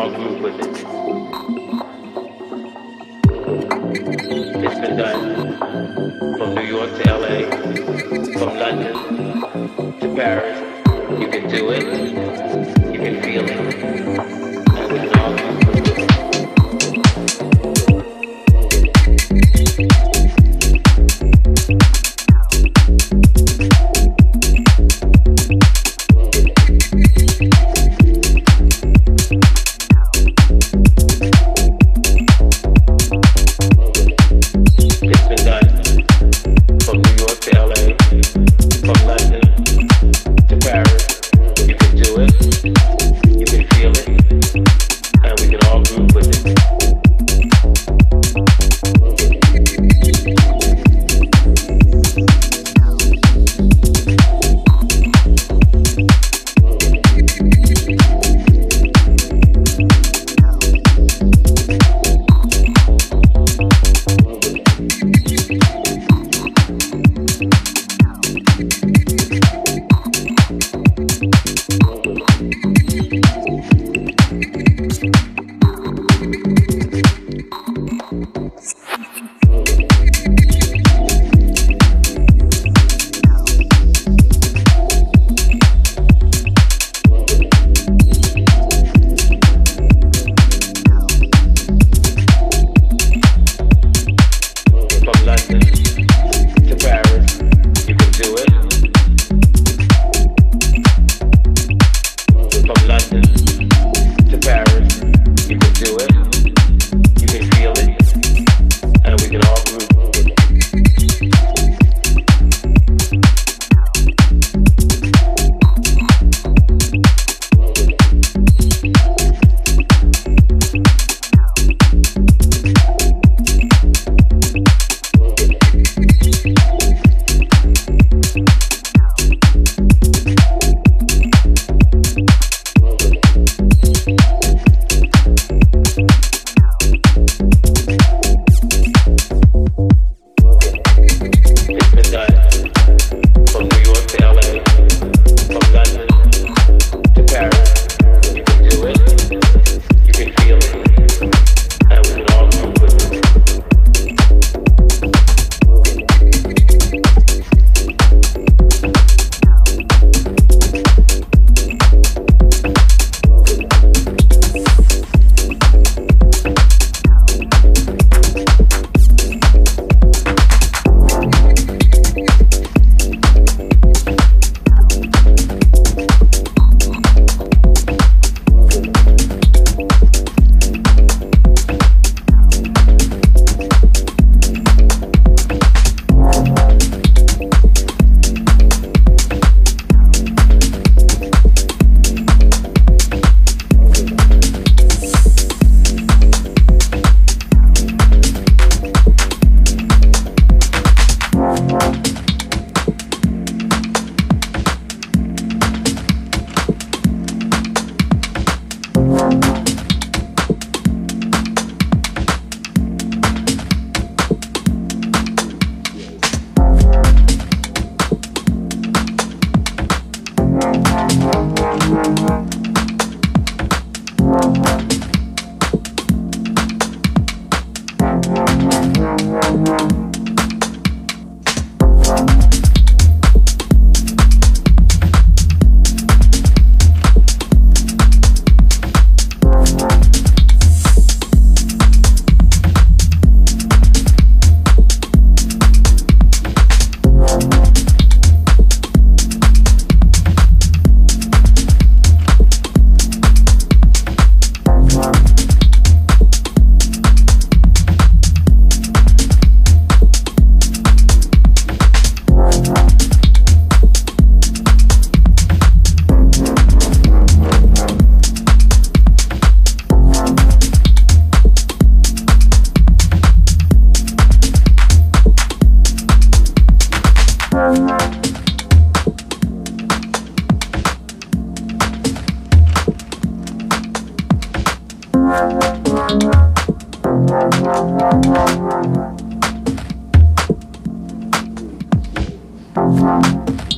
small group with it. It's been done from New York to LA, from London to Paris. You can do it, you can feel it. Música